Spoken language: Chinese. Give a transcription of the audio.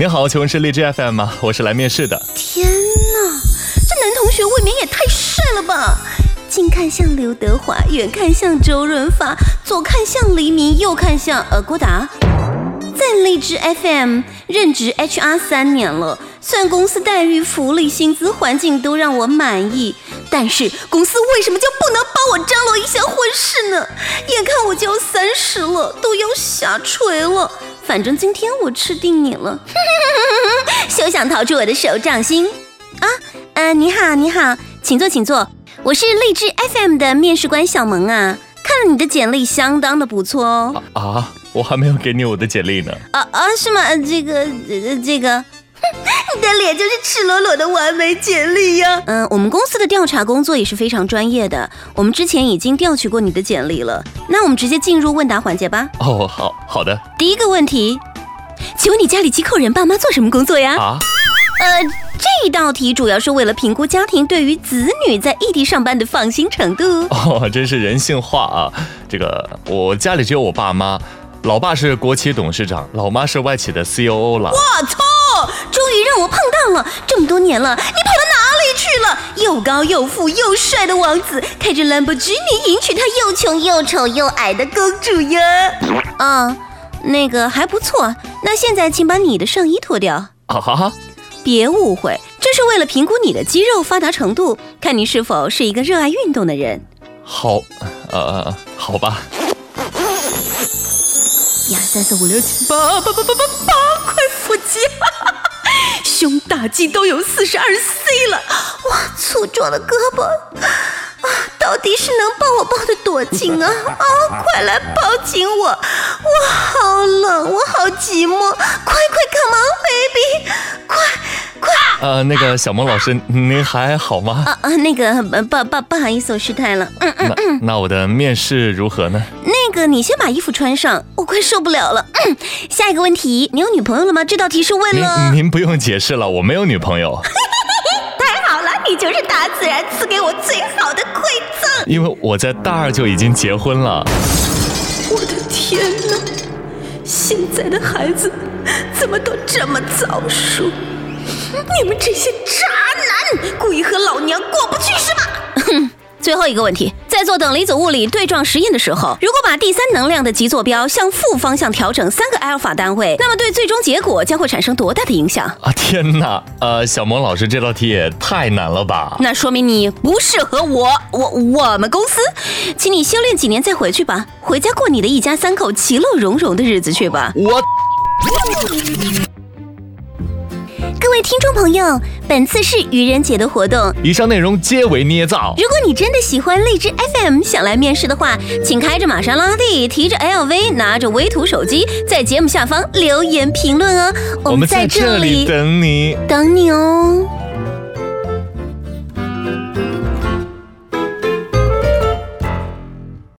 你好，请问是荔枝 FM 吗？我是来面试的。天哪，这男同学未免也太帅了吧！近看像刘德华，远看像周润发，左看像黎明，右看像呃郭达。在荔枝 FM 任职 HR 三年了，虽然公司待遇、福利、薪资、环境都让我满意，但是公司为什么就不能帮我张罗一下婚事呢？眼看我就要三十了，都要下垂了。反正今天我吃定你了，休想逃出我的手掌心啊！呃，你好，你好，请坐，请坐。我是荔枝 FM 的面试官小萌啊，看了你的简历，相当的不错哦。啊，我还没有给你我的简历呢。啊啊，是吗？呃这个呃这个，你的脸就是赤裸裸的完美简历呀。嗯，我们公司的调查工作也是非常专业的，我们之前已经调取过你的简历了。那我们直接进入问答环节吧。哦，好好的第一个问题，请问你家里几口人？爸妈做什么工作呀？啊。呃，这一道题主要是为了评估家庭对于子女在异地上班的放心程度。哦，真是人性化啊！这个我家里只有我爸妈，老爸是国企董事长，老妈是外企的 COO 了。我操！这么多年了，你跑到哪里去了？又高又富又帅的王子，开着兰博基尼迎娶他又穷又丑又矮的公主呀！啊，那个还不错。那现在请把你的上衣脱掉。啊哈哈，别误会，这是为了评估你的肌肉发达程度，看你是否是一个热爱运动的人。好，呃，好吧。一二三四五六七八八八八八八快腹肌，胸大肌都有四十二 C 了，哇，粗壮的胳膊。啊，到底是能帮我抱得多紧啊？啊，快来抱紧我，我好冷，我好寂寞，快快 come on baby，快快。呃，那个小萌老师，您还好吗？啊啊，那个呃不不不好意思，我失态了，嗯嗯那那我的面试如何呢？那个，你先把衣服穿上，我快受不了了。嗯，下一个问题，你有女朋友了吗？这道题是问了您您不用解释了，我没有女朋友，太好了，你就是大自然赐给我最好的馈赠。因为我在大二就已经结婚了。我的天哪，现在的孩子怎么都这么早熟？你们这些渣男，故意和老娘过不去是吧？哼。最后一个问题，在做等离子物理对撞实验的时候，如果把第三能量的极坐标向负方向调整三个阿尔法单位，那么对最终结果将会产生多大的影响？啊天哪！呃，小萌老师这道题也太难了吧？那说明你不适合我，我我们公司，请你修炼几年再回去吧，回家过你的一家三口其乐融融的日子去吧。我各位听众朋友，本次是愚人节的活动，以上内容皆为捏造。如果你真的喜欢荔枝 FM，想来面试的话，请开着玛莎拉蒂，提着 LV，拿着微图手机，在节目下方留言评论哦。我们在这里等你。等你哦。